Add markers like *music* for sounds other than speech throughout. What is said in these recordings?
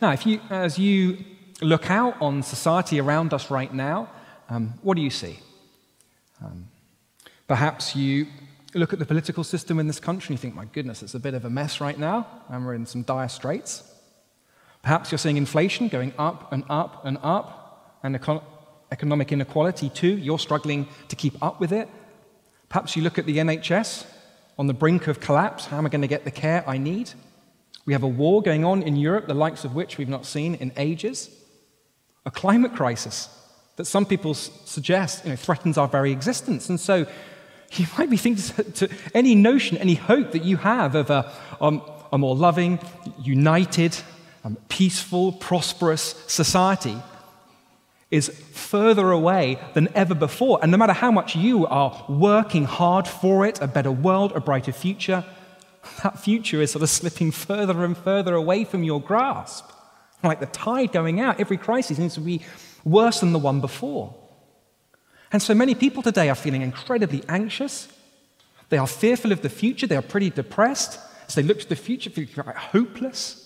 Now, if you, as you look out on society around us right now, um, what do you see? Um, perhaps you look at the political system in this country and you think, my goodness, it's a bit of a mess right now, and we're in some dire straits. Perhaps you're seeing inflation going up and up and up, and econ- economic inequality too. You're struggling to keep up with it. Perhaps you look at the NHS on the brink of collapse. How am I going to get the care I need? We have a war going on in Europe, the likes of which we've not seen in ages. A climate crisis that some people suggest you know, threatens our very existence. And so you *laughs* might be thinking to, any notion, any hope that you have of a, um, a more loving, united, um, peaceful, prosperous society is further away than ever before. And no matter how much you are working hard for it, a better world, a brighter future, that future is sort of slipping further and further away from your grasp. Like the tide going out, every crisis seems to be worse than the one before. And so many people today are feeling incredibly anxious. They are fearful of the future. They are pretty depressed. As they look to the future, feeling quite hopeless.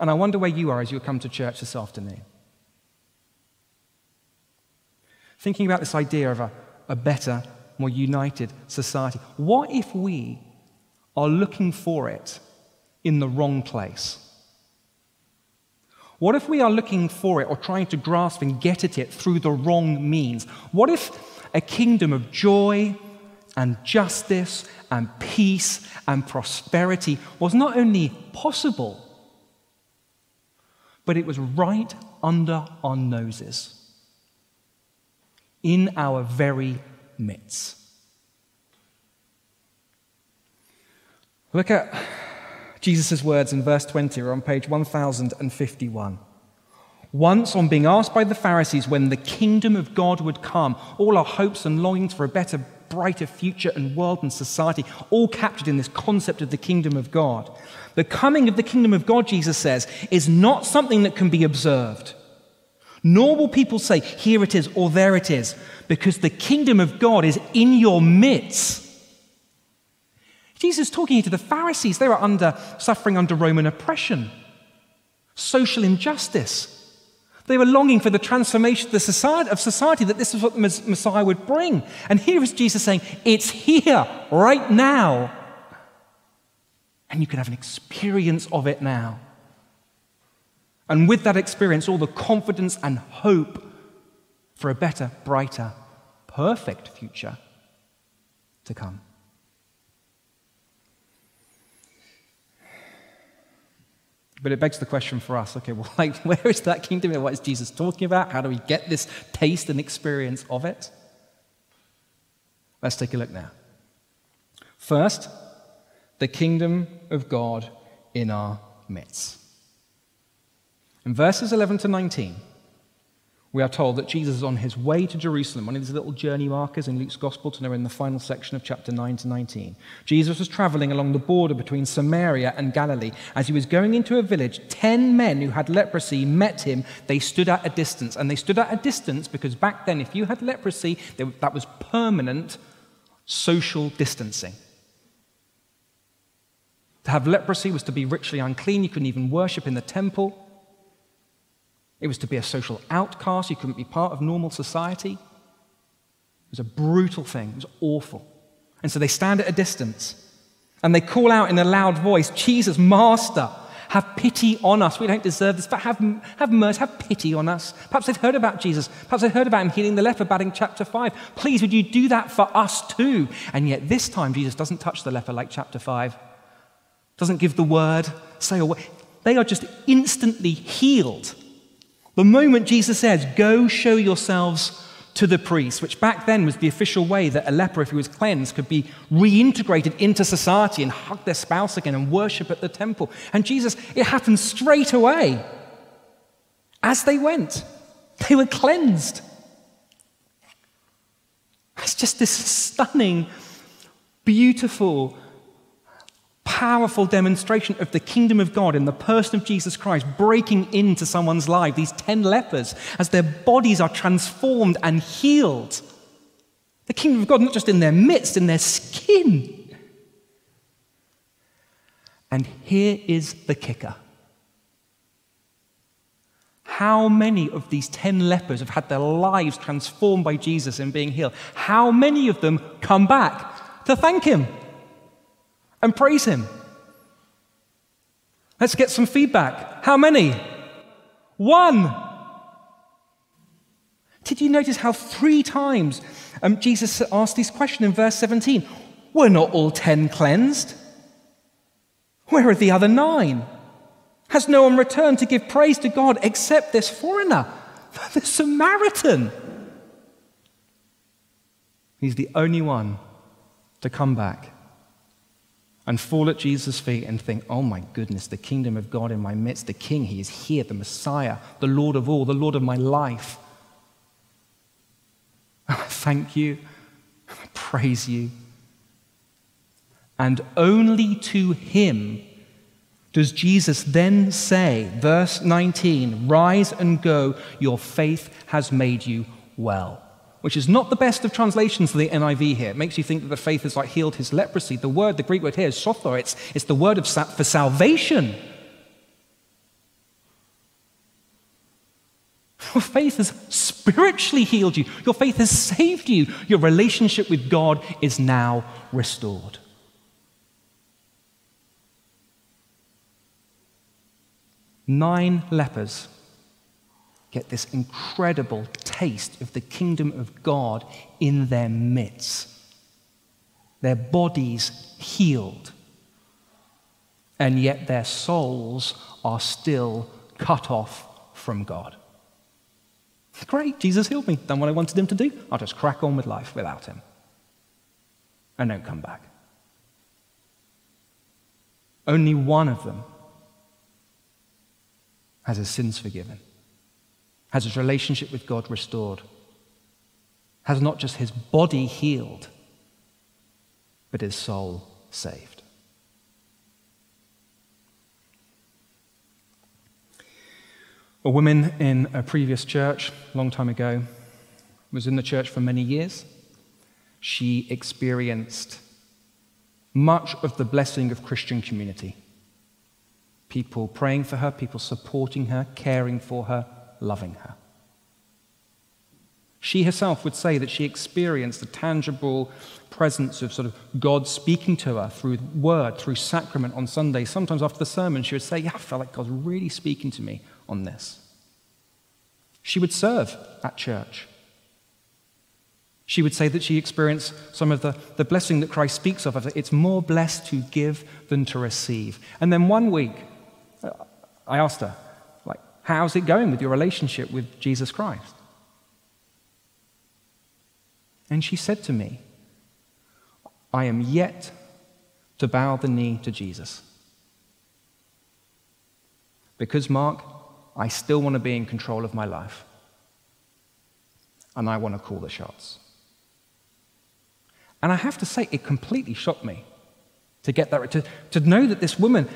And I wonder where you are as you come to church this afternoon. Thinking about this idea of a, a better, more united society. What if we are looking for it in the wrong place? What if we are looking for it or trying to grasp and get at it through the wrong means? What if a kingdom of joy and justice and peace and prosperity was not only possible, but it was right under our noses, in our very midst? Look at Jesus' words in verse 20 are on page 1051. Once, on being asked by the Pharisees when the kingdom of God would come, all our hopes and longings for a better, brighter future and world and society, all captured in this concept of the kingdom of God. The coming of the kingdom of God, Jesus says, is not something that can be observed. Nor will people say, here it is or there it is, because the kingdom of God is in your midst. Jesus is talking to the Pharisees. They were under, suffering under Roman oppression, social injustice. They were longing for the transformation of, society, of society, that this is what the Messiah would bring. And here is Jesus saying, It's here, right now. And you can have an experience of it now. And with that experience, all the confidence and hope for a better, brighter, perfect future to come. But it begs the question for us okay, *laughs* well, like, where is that kingdom? What is Jesus talking about? How do we get this taste and experience of it? Let's take a look now. First, the kingdom of God in our midst. In verses 11 to 19, we are told that Jesus is on his way to Jerusalem, one of these little journey markers in Luke's Gospel to know in the final section of chapter 9 to 19. Jesus was traveling along the border between Samaria and Galilee. As he was going into a village, ten men who had leprosy met him. They stood at a distance. And they stood at a distance because back then, if you had leprosy, that was permanent social distancing. To have leprosy was to be ritually unclean. You couldn't even worship in the temple. It was to be a social outcast. You couldn't be part of normal society. It was a brutal thing. It was awful. And so they stand at a distance and they call out in a loud voice, Jesus, Master, have pity on us. We don't deserve this, but have, have mercy, have pity on us. Perhaps they've heard about Jesus. Perhaps they've heard about him healing the leper back in chapter 5. Please, would you do that for us too? And yet this time, Jesus doesn't touch the leper like chapter 5, doesn't give the word, say a word. They are just instantly healed the moment Jesus says, Go show yourselves to the priest, which back then was the official way that a leper, if he was cleansed, could be reintegrated into society and hug their spouse again and worship at the temple. And Jesus, it happened straight away. As they went, they were cleansed. It's just this stunning, beautiful, powerful demonstration of the kingdom of God in the person of Jesus Christ breaking into someone's life, these 10 lepers, as their bodies are transformed and healed. The kingdom of God, not just in their midst, in their skin. And here is the kicker how many of these 10 lepers have had their lives transformed by Jesus and being healed? How many of them come back to thank him and praise him? Let's get some feedback. How many? One. Did you notice how three times um, Jesus asked this question in verse 17? Were not all ten cleansed? Where are the other nine? Has no one returned to give praise to God except this foreigner, *laughs* the Samaritan? He's the only one to come back and fall at Jesus' feet and think, oh my goodness, the kingdom of God in my midst, the King, he is here, the Messiah, the Lord of all, the Lord of my life. *laughs* Thank you. I Praise you. And only to him does Jesus then say, verse 19, Rise and go, your faith has made you well. Which is not the best of translations of the NIV here. It makes you think that the faith has like healed his leprosy. The word, the Greek word here is sozo. It's, it's the word of, for salvation. Your faith has spiritually healed you. Your faith has saved you. Your relationship with God is now restored. Nine lepers get this incredible taste of the kingdom of God in their midst. Their bodies healed, and yet their souls are still cut off from God. Great, Jesus healed me. Done what I wanted him to do. I'll just crack on with life without him. And don't come back. Only one of them has his sins forgiven, has his relationship with God restored, has not just his body healed, but his soul saved. A woman in a previous church, a long time ago, was in the church for many years. She experienced much of the blessing of Christian community people praying for her, people supporting her, caring for her, loving her. She herself would say that she experienced the tangible presence of sort of God speaking to her through word, through sacrament on Sunday. Sometimes after the sermon, she would say, Yeah, I felt like God's really speaking to me on this. She would serve at church. She would say that she experienced some of the, the blessing that Christ speaks of. It's more blessed to give than to receive. And then one week, I asked her, how's it going with your relationship with Jesus Christ? And she said to me, I am yet to bow the knee to Jesus. Because, Mark, I still want to be in control of my life. And I want to call the shots. And I have to say, it completely shocked me to get that, to, to know that this woman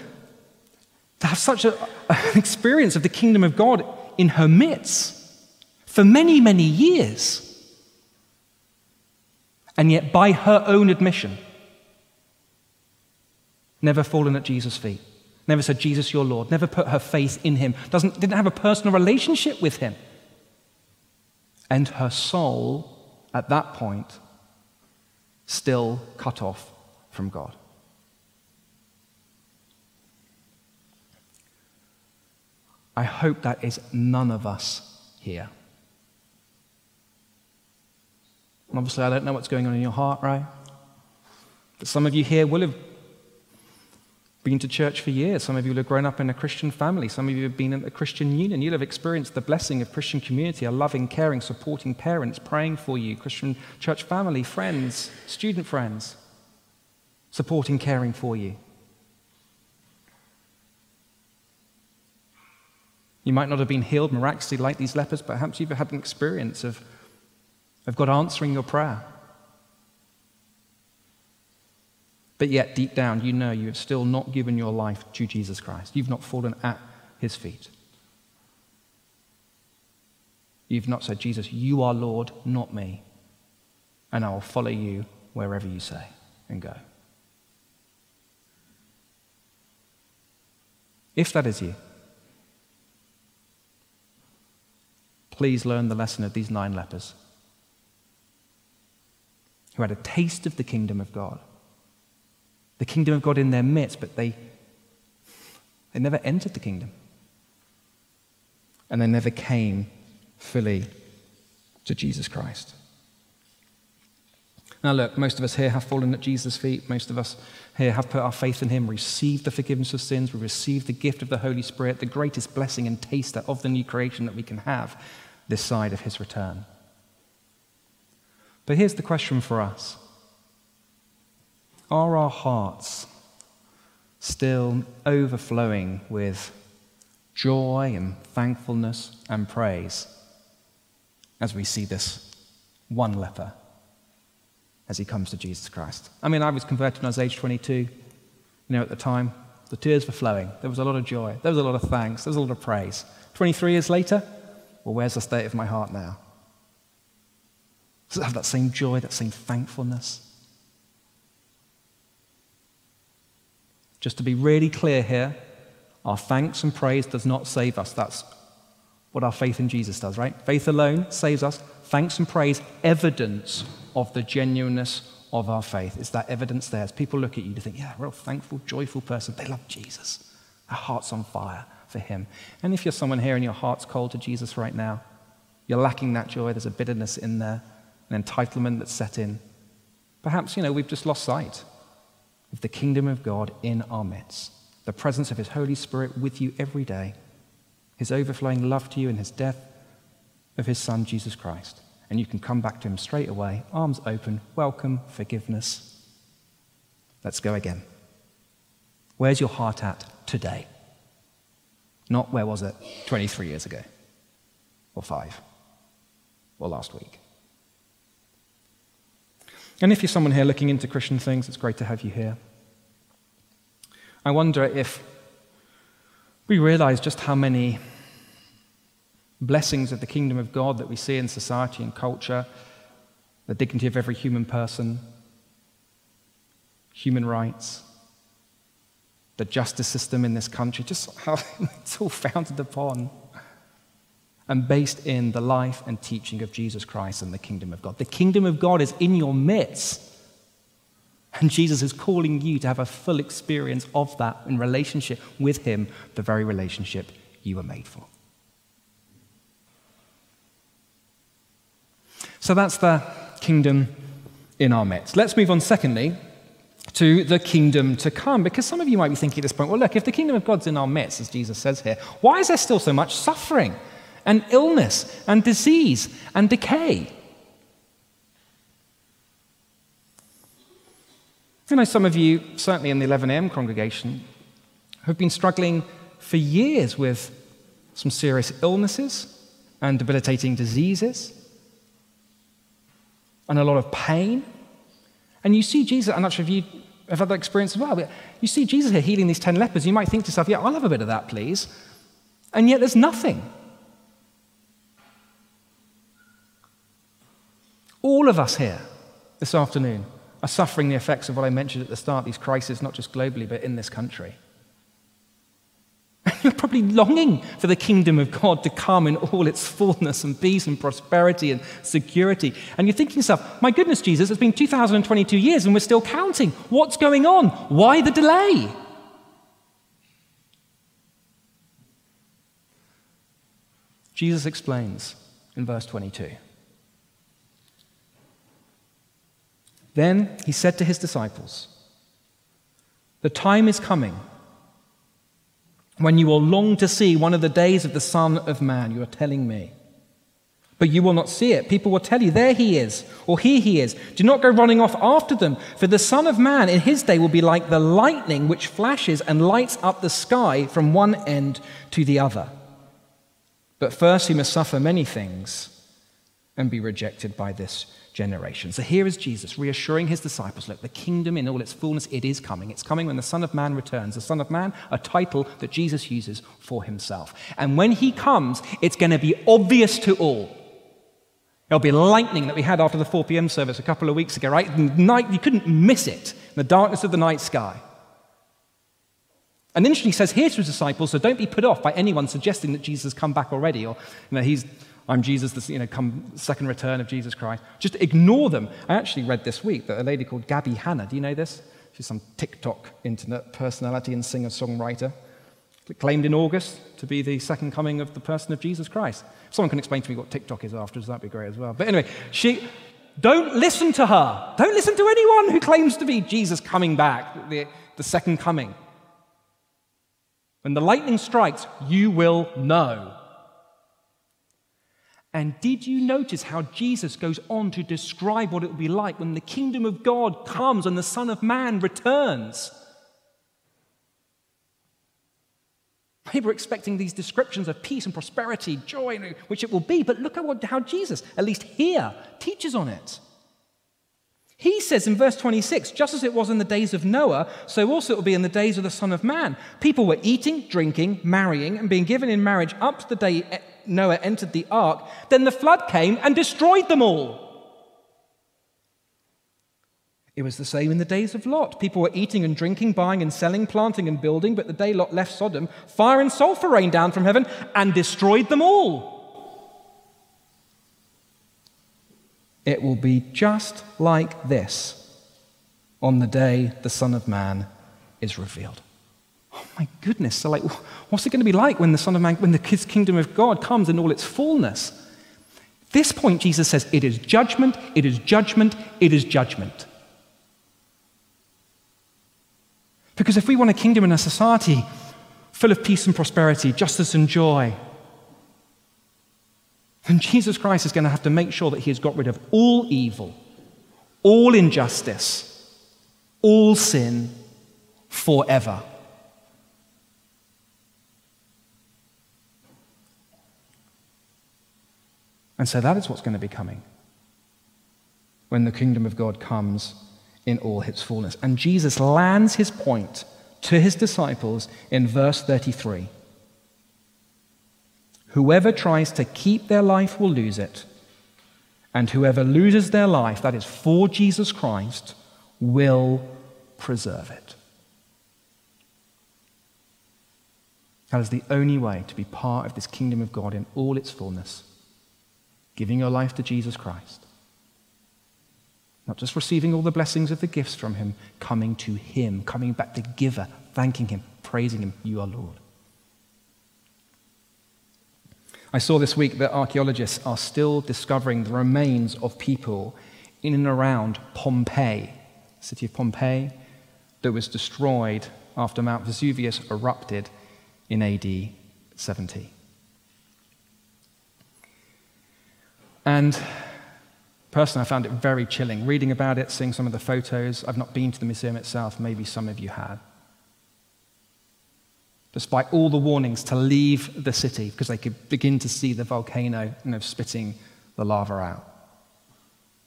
to have such a, *laughs* an experience of the kingdom of God in her midst for many, many years. And yet, by her own admission, never fallen at Jesus' feet, never said, Jesus, your Lord, never put her faith in him, doesn't, didn't have a personal relationship with him. And her soul, at that point, still cut off from God. I hope that is none of us here. And obviously, I don't know what's going on in your heart, right? But some of you here will have been to church for years. Some of you will have grown up in a Christian family. Some of you have been in a Christian union. You'll have experienced the blessing of Christian community, a loving, caring, supporting parents praying for you, Christian church family, friends, student friends, supporting, caring for you. You might not have been healed miraculously like these lepers, but perhaps you've had an experience of, of God answering your prayer. But yet, deep down, you know you have still not given your life to Jesus Christ. You've not fallen at his feet. You've not said, Jesus, you are Lord, not me, and I will follow you wherever you say and go. If that is you, Please learn the lesson of these nine lepers who had a taste of the kingdom of God. The kingdom of God in their midst, but they, they never entered the kingdom. And they never came fully to Jesus Christ. Now, look, most of us here have fallen at Jesus' feet. Most of us here have put our faith in Him, received the forgiveness of sins, we received the gift of the Holy Spirit, the greatest blessing and taster of the new creation that we can have this side of His return. But here's the question for us Are our hearts still overflowing with joy and thankfulness and praise as we see this one leper as he comes to Jesus Christ? I mean, I was converted when I was age 22. You know, at the time, the tears were flowing. There was a lot of joy. There was a lot of thanks. There was a lot of praise. 23 years later, well, where's the state of my heart now? Does it have that same joy, that same thankfulness? Just to be really clear here, our thanks and praise does not save us. That's what our faith in Jesus does, right? Faith alone saves us. Thanks and praise, evidence of the genuineness of our faith. It's that evidence there. As people look at you to think, yeah, real thankful, joyful person. They love Jesus. Their heart's on fire for him. And if you're someone here and your heart's cold to Jesus right now, you're lacking that joy, there's a bitterness in there, an entitlement that's set in. Perhaps, you know, we've just lost sight of the kingdom of God in our midst, the presence of His Holy Spirit with you every day, His overflowing love to you and His death of His Son, Jesus Christ. And you can come back to Him straight away, arms open, welcome, forgiveness. Let's go again. Where's your heart at today? Not where was it 23 years ago, or five, or last week. And if you're someone here looking into Christian things, it's great to have you here. I wonder if we realize just how many blessings of the kingdom of God that we see in society and culture, the dignity of every human person, human rights, the justice system in this country, just *laughs* how it's all founded upon and based in the life and teaching of Jesus Christ and the kingdom of God. The kingdom of God is in your midst. And Jesus is calling you to have a full experience of that in relationship with Him, the very relationship you were made for. So that's the kingdom in our midst. Let's move on, secondly, to the kingdom to come. Because some of you might be thinking at this point, well, look, if the kingdom of God's in our midst, as Jesus says here, why is there still so much suffering? and illness and disease and decay. You know, some of you, certainly in the 11am congregation, have been struggling for years with some serious illnesses and debilitating diseases and a lot of pain. And you see Jesus, I'm not sure if you have had that experience as well, but you see Jesus here healing these 10 lepers. You might think to yourself, yeah, I'll have a bit of that, please. And yet there's nothing. All of us here this afternoon are suffering the effects of what I mentioned at the start these crises, not just globally, but in this country. *laughs* You're probably longing for the kingdom of God to come in all its fullness and peace and prosperity and security. And you're thinking to yourself, my goodness, Jesus, it's been 2022 years and we're still counting. What's going on? Why the delay? Jesus explains in verse 22. Then he said to his disciples, The time is coming when you will long to see one of the days of the Son of Man. You are telling me. But you will not see it. People will tell you, There he is, or Here he is. Do not go running off after them, for the Son of Man in his day will be like the lightning which flashes and lights up the sky from one end to the other. But first he must suffer many things and be rejected by this generation. So here is Jesus reassuring his disciples look, the kingdom in all its fullness, it is coming. It's coming when the Son of Man returns. The Son of Man, a title that Jesus uses for himself. And when he comes, it's going to be obvious to all. There'll be lightning that we had after the 4 p.m. service a couple of weeks ago, right? Night, you couldn't miss it in the darkness of the night sky. And then he says here to his disciples, so don't be put off by anyone suggesting that Jesus has come back already or you know, he's I'm Jesus, the you know, come second return of Jesus Christ. Just ignore them. I actually read this week that a lady called Gabby Hanna, do you know this? She's some TikTok internet personality and singer songwriter. Claimed in August to be the second coming of the person of Jesus Christ. If Someone can explain to me what TikTok is afterwards, that'd be great as well. But anyway, she, don't listen to her. Don't listen to anyone who claims to be Jesus coming back, the, the second coming. When the lightning strikes, you will know. And did you notice how Jesus goes on to describe what it will be like when the kingdom of God comes and the Son of Man returns? People are expecting these descriptions of peace and prosperity, joy, which it will be, but look at what, how Jesus, at least here, teaches on it. He says in verse 26 just as it was in the days of Noah, so also it will be in the days of the Son of Man. People were eating, drinking, marrying, and being given in marriage up to the day Noah entered the ark. Then the flood came and destroyed them all. It was the same in the days of Lot. People were eating and drinking, buying and selling, planting and building, but the day Lot left Sodom, fire and sulfur rained down from heaven and destroyed them all. It will be just like this on the day the Son of Man is revealed. Oh my goodness. So, like, what's it going to be like when the Son of Man, when the kingdom of God comes in all its fullness? This point, Jesus says, it is judgment, it is judgment, it is judgment. Because if we want a kingdom and a society full of peace and prosperity, justice and joy, and Jesus Christ is going to have to make sure that he has got rid of all evil, all injustice, all sin forever. And so that is what's going to be coming when the kingdom of God comes in all its fullness. And Jesus lands his point to his disciples in verse 33. Whoever tries to keep their life will lose it, and whoever loses their life, that is for Jesus Christ, will preserve it. That is the only way to be part of this kingdom of God in all its fullness, giving your life to Jesus Christ. Not just receiving all the blessings of the gifts from Him, coming to Him, coming back to the giver, thanking Him, praising Him, you are Lord. I saw this week that archaeologists are still discovering the remains of people in and around Pompeii, city of Pompeii, that was destroyed after Mount Vesuvius erupted in AD 70. And personally, I found it very chilling. Reading about it, seeing some of the photos. I've not been to the museum itself, maybe some of you had despite all the warnings to leave the city because they could begin to see the volcano you know, spitting the lava out.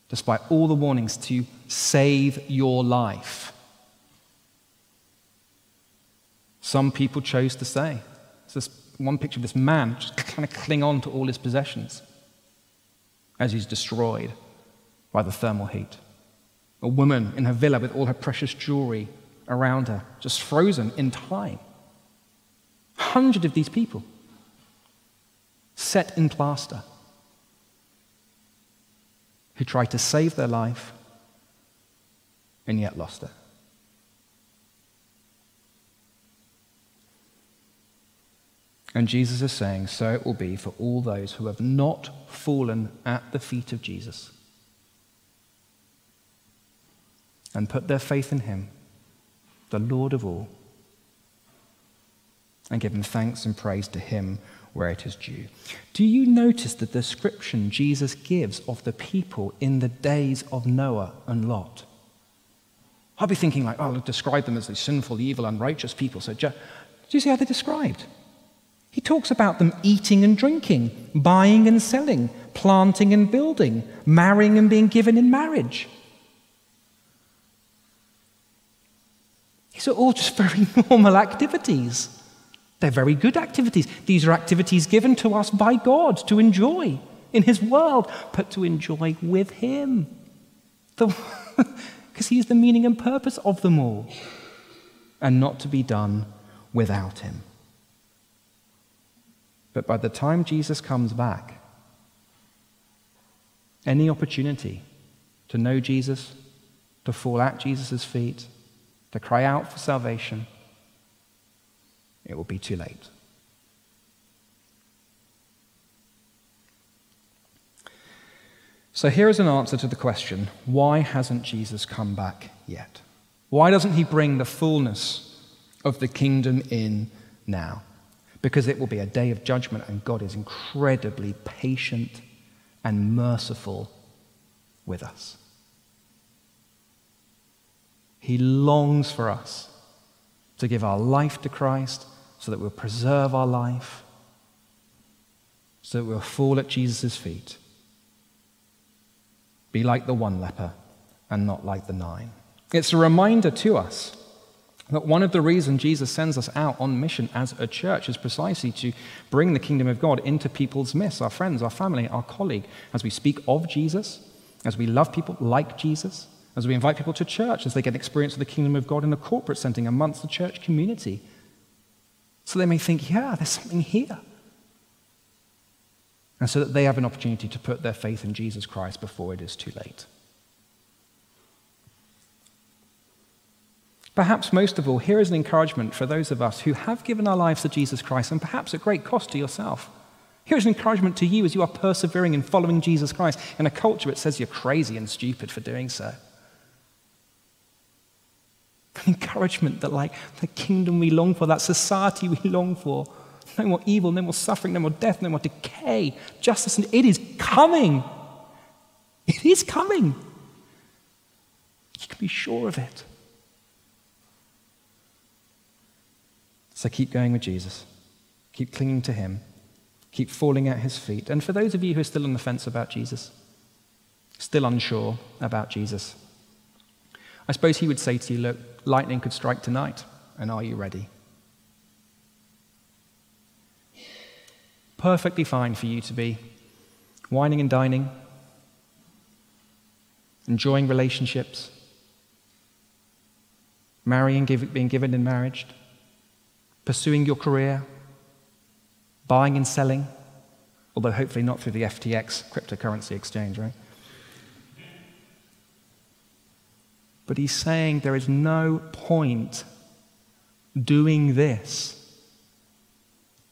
Despite all the warnings to save your life, some people chose to stay. This one picture of this man just kind of cling on to all his possessions as he's destroyed by the thermal heat. A woman in her villa with all her precious jewelry around her, just frozen in time. Hundred of these people set in plaster who tried to save their life and yet lost it. And Jesus is saying, So it will be for all those who have not fallen at the feet of Jesus and put their faith in him, the Lord of all and given thanks and praise to him where it is due. Do you notice the description Jesus gives of the people in the days of Noah and Lot? I'll be thinking, like, oh, describe them as these sinful, evil, unrighteous people. So, do you see how they're described? He talks about them eating and drinking, buying and selling, planting and building, marrying and being given in marriage. These are all just very *laughs* normal activities. They're very good activities. These are activities given to us by God to enjoy in His world, but to enjoy with Him. Because *laughs* He is the meaning and purpose of them all, and not to be done without Him. But by the time Jesus comes back, any opportunity to know Jesus, to fall at Jesus' feet, to cry out for salvation, it will be too late. So here is an answer to the question why hasn't Jesus come back yet? Why doesn't he bring the fullness of the kingdom in now? Because it will be a day of judgment, and God is incredibly patient and merciful with us. He longs for us to give our life to Christ so that we'll preserve our life, so that we'll fall at Jesus' feet be like the one leper and not like the nine. It's a reminder to us that one of the reasons Jesus sends us out on mission as a church is precisely to bring the kingdom of God into people's midst, our friends, our family, our colleague, as we speak of Jesus, as we love people like Jesus, as we invite people to church, as they get experience of the kingdom of God in a corporate setting amongst the church community. So they may think, yeah, there's something here and so that they have an opportunity to put their faith in Jesus Christ before it is too late. Perhaps most of all, here is an encouragement for those of us who have given our lives to Jesus Christ, and perhaps at great cost to yourself. Here's an encouragement to you as you are persevering in following Jesus Christ in a culture that says you're crazy and stupid for doing so. An encouragement that, like the kingdom we long for, that society we long for, no more evil, no more suffering, no more death, no more decay. Justice, and it is coming. It is coming. You can be sure of it. So keep going with Jesus. Keep clinging to him. Keep falling at his feet. And for those of you who are still on the fence about Jesus, still unsure about Jesus, I suppose he would say to you, Look, lightning could strike tonight, and are you ready? perfectly fine for you to be wining and dining, enjoying relationships, marrying, being given in marriage, pursuing your career, buying and selling, although hopefully not through the FTX cryptocurrency exchange, right? But he's saying there is no point doing this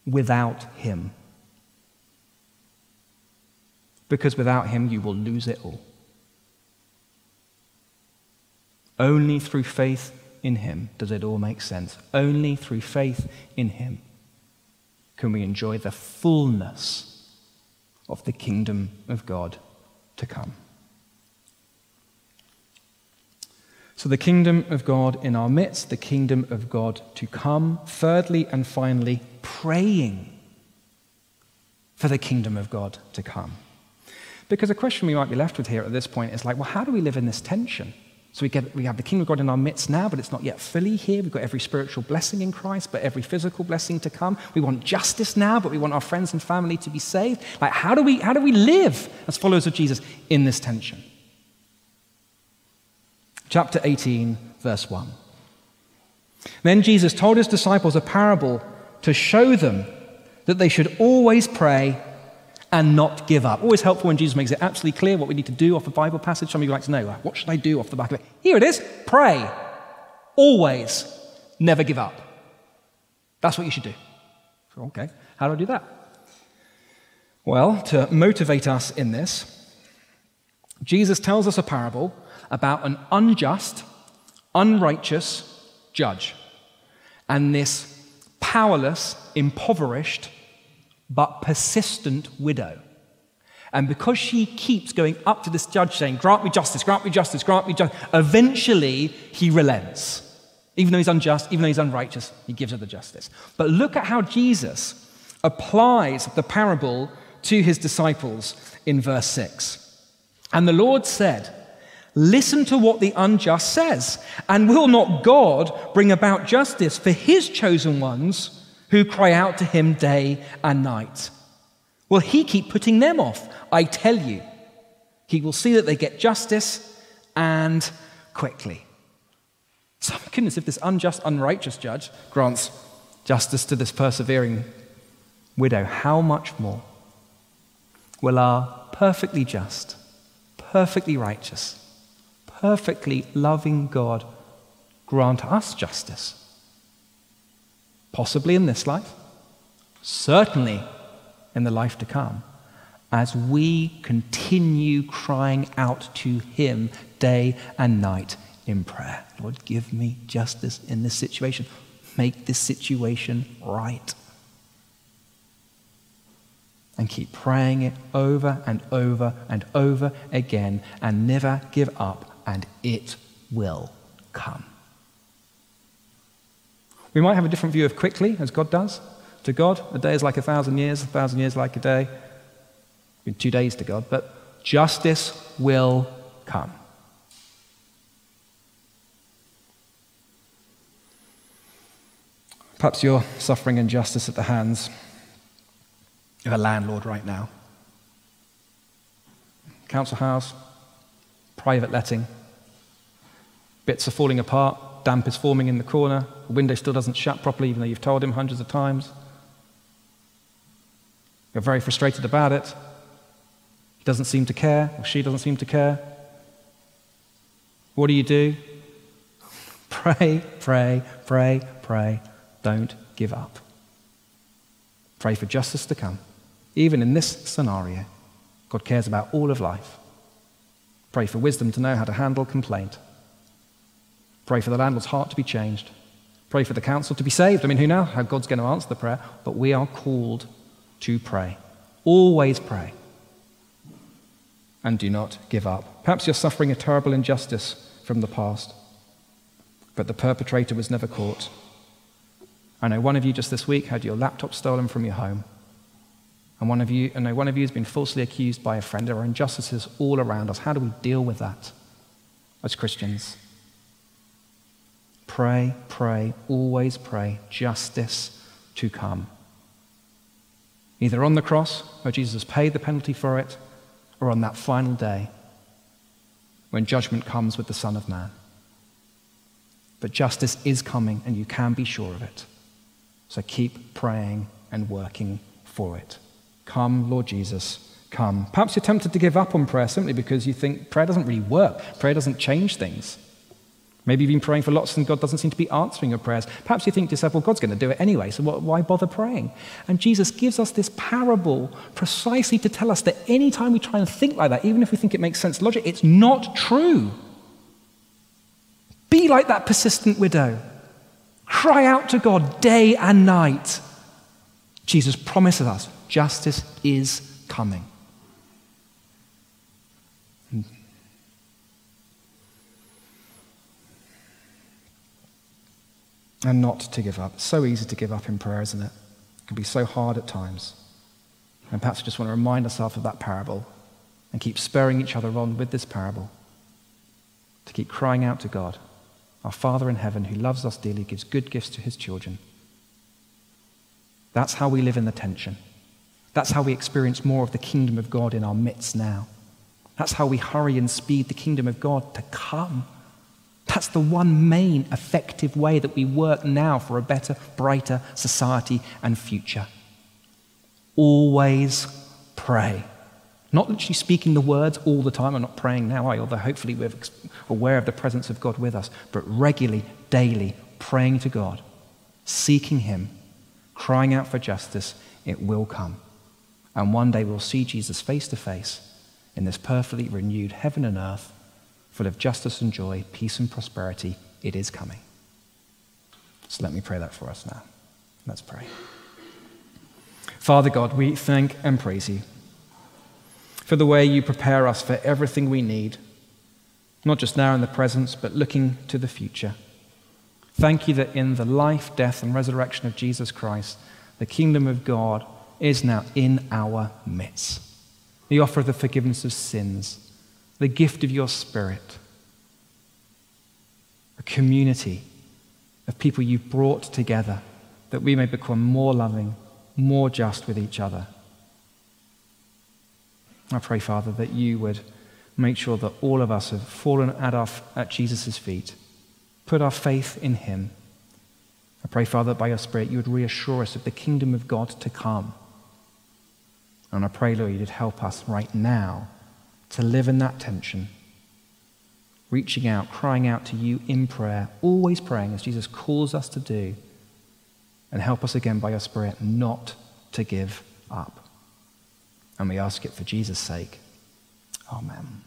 without him because without him you will lose it all. Only through faith in him does it all make sense. Only through faith in him can we enjoy the fullness of the kingdom of God to come. So, the kingdom of God in our midst, the kingdom of God to come. Thirdly and finally, praying for the kingdom of God to come. Because a question we might be left with here at this point is like, well, how do we live in this tension? So we, get, we have the kingdom of God in our midst now, but it's not yet fully here. We've got every spiritual blessing in Christ, but every physical blessing to come. We want justice now, but we want our friends and family to be saved. Like, how do we, how do we live as followers of Jesus in this tension? Chapter 18, verse 1. Then Jesus told his disciples a parable to show them that they should always pray and not give up. Always helpful when Jesus makes it absolutely clear what we need to do off a Bible passage. Some of you like to know, what should I do off the back of it? Here it is pray. Always. Never give up. That's what you should do. Okay, how do I do that? Well, to motivate us in this, Jesus tells us a parable about an unjust, unrighteous judge and this powerless, impoverished, but persistent widow. And because she keeps going up to this judge saying, Grant me justice, grant me justice, grant me justice, eventually he relents. Even though he's unjust, even though he's unrighteous, he gives her the justice. But look at how Jesus applies the parable to his disciples in verse 6. And the Lord said, Listen to what the unjust says, and will not God bring about justice for his chosen ones? who cry out to him day and night. Will he keep putting them off? I tell you, he will see that they get justice and quickly. So, my goodness, if this unjust, unrighteous judge grants justice to this persevering widow, how much more will our perfectly just, perfectly righteous, perfectly loving God grant us justice. Possibly in this life, certainly in the life to come, as we continue crying out to Him day and night in prayer. Lord, give me justice in this situation. Make this situation right. And keep praying it over and over and over again and never give up, and it will come. We might have a different view of quickly, as God does. To God, a day is like a thousand years, a thousand years like a day. Two days to God, but justice will come. Perhaps you're suffering injustice at the hands of a landlord right now. Council house, private letting, bits are falling apart, damp is forming in the corner, the window still doesn't shut properly, even though you've told him hundreds of times. You're very frustrated about it. He doesn't seem to care, or she doesn't seem to care. What do you do? *laughs* Pray, pray, pray, pray. Don't give up. Pray for justice to come. Even in this scenario, God cares about all of life. Pray for wisdom to know how to handle complaint. Pray for the landlord's heart to be changed. Pray for the council to be saved. I mean, who knows how God's going to answer the prayer? But we are called to pray. Always pray. And do not give up. Perhaps you're suffering a terrible injustice from the past, but the perpetrator was never caught. I know one of you just this week had your laptop stolen from your home. And one of you, I know one of you has been falsely accused by a friend. There are injustices all around us. How do we deal with that as Christians? Pray, pray, always pray, justice to come. Either on the cross, where Jesus paid the penalty for it, or on that final day when judgment comes with the Son of Man. But justice is coming, and you can be sure of it. So keep praying and working for it. Come, Lord Jesus, come. Perhaps you're tempted to give up on prayer simply because you think prayer doesn't really work, prayer doesn't change things. Maybe you've been praying for lots and God doesn't seem to be answering your prayers. Perhaps you think to yourself, well, God's going to do it anyway, so why bother praying? And Jesus gives us this parable precisely to tell us that anytime we try and think like that, even if we think it makes sense logic, it's not true. Be like that persistent widow. Cry out to God day and night. Jesus promises us justice is coming. and not to give up. So easy to give up in prayer, isn't it? It can be so hard at times. And perhaps we just want to remind ourselves of that parable and keep spurring each other on with this parable to keep crying out to God. Our Father in heaven, who loves us dearly, gives good gifts to his children. That's how we live in the tension. That's how we experience more of the kingdom of God in our midst now. That's how we hurry and speed the kingdom of God to come that's the one main effective way that we work now for a better, brighter society and future. Always pray. Not literally speaking the words all the time. I'm not praying now, I, although hopefully we're aware of the presence of God with us, but regularly, daily, praying to God, seeking Him, crying out for justice. It will come. And one day we'll see Jesus face to face in this perfectly renewed heaven and earth full of justice and joy, peace and prosperity. It is coming. So let me pray that for us now. Let's pray. Father God, we thank and praise you for the way you prepare us for everything we need, not just now in the present, but looking to the future. Thank you that in the life, death, and resurrection of Jesus Christ, the kingdom of God is now in our midst. The offer of the forgiveness of sins, the gift of your Spirit, a community of people you've brought together that we may become more loving, more just with each other. I pray, Father, that you would make sure that all of us have fallen at, our, at Jesus' feet, put our faith in him. I pray, Father, that by your Spirit, you would reassure us of the kingdom of God to come. And I pray, Lord, you'd help us right now to live in that tension, reaching out, crying out to you in prayer, always praying as Jesus calls us to do, and help us again by your Spirit not to give up. And we ask it for Jesus' sake. Amen.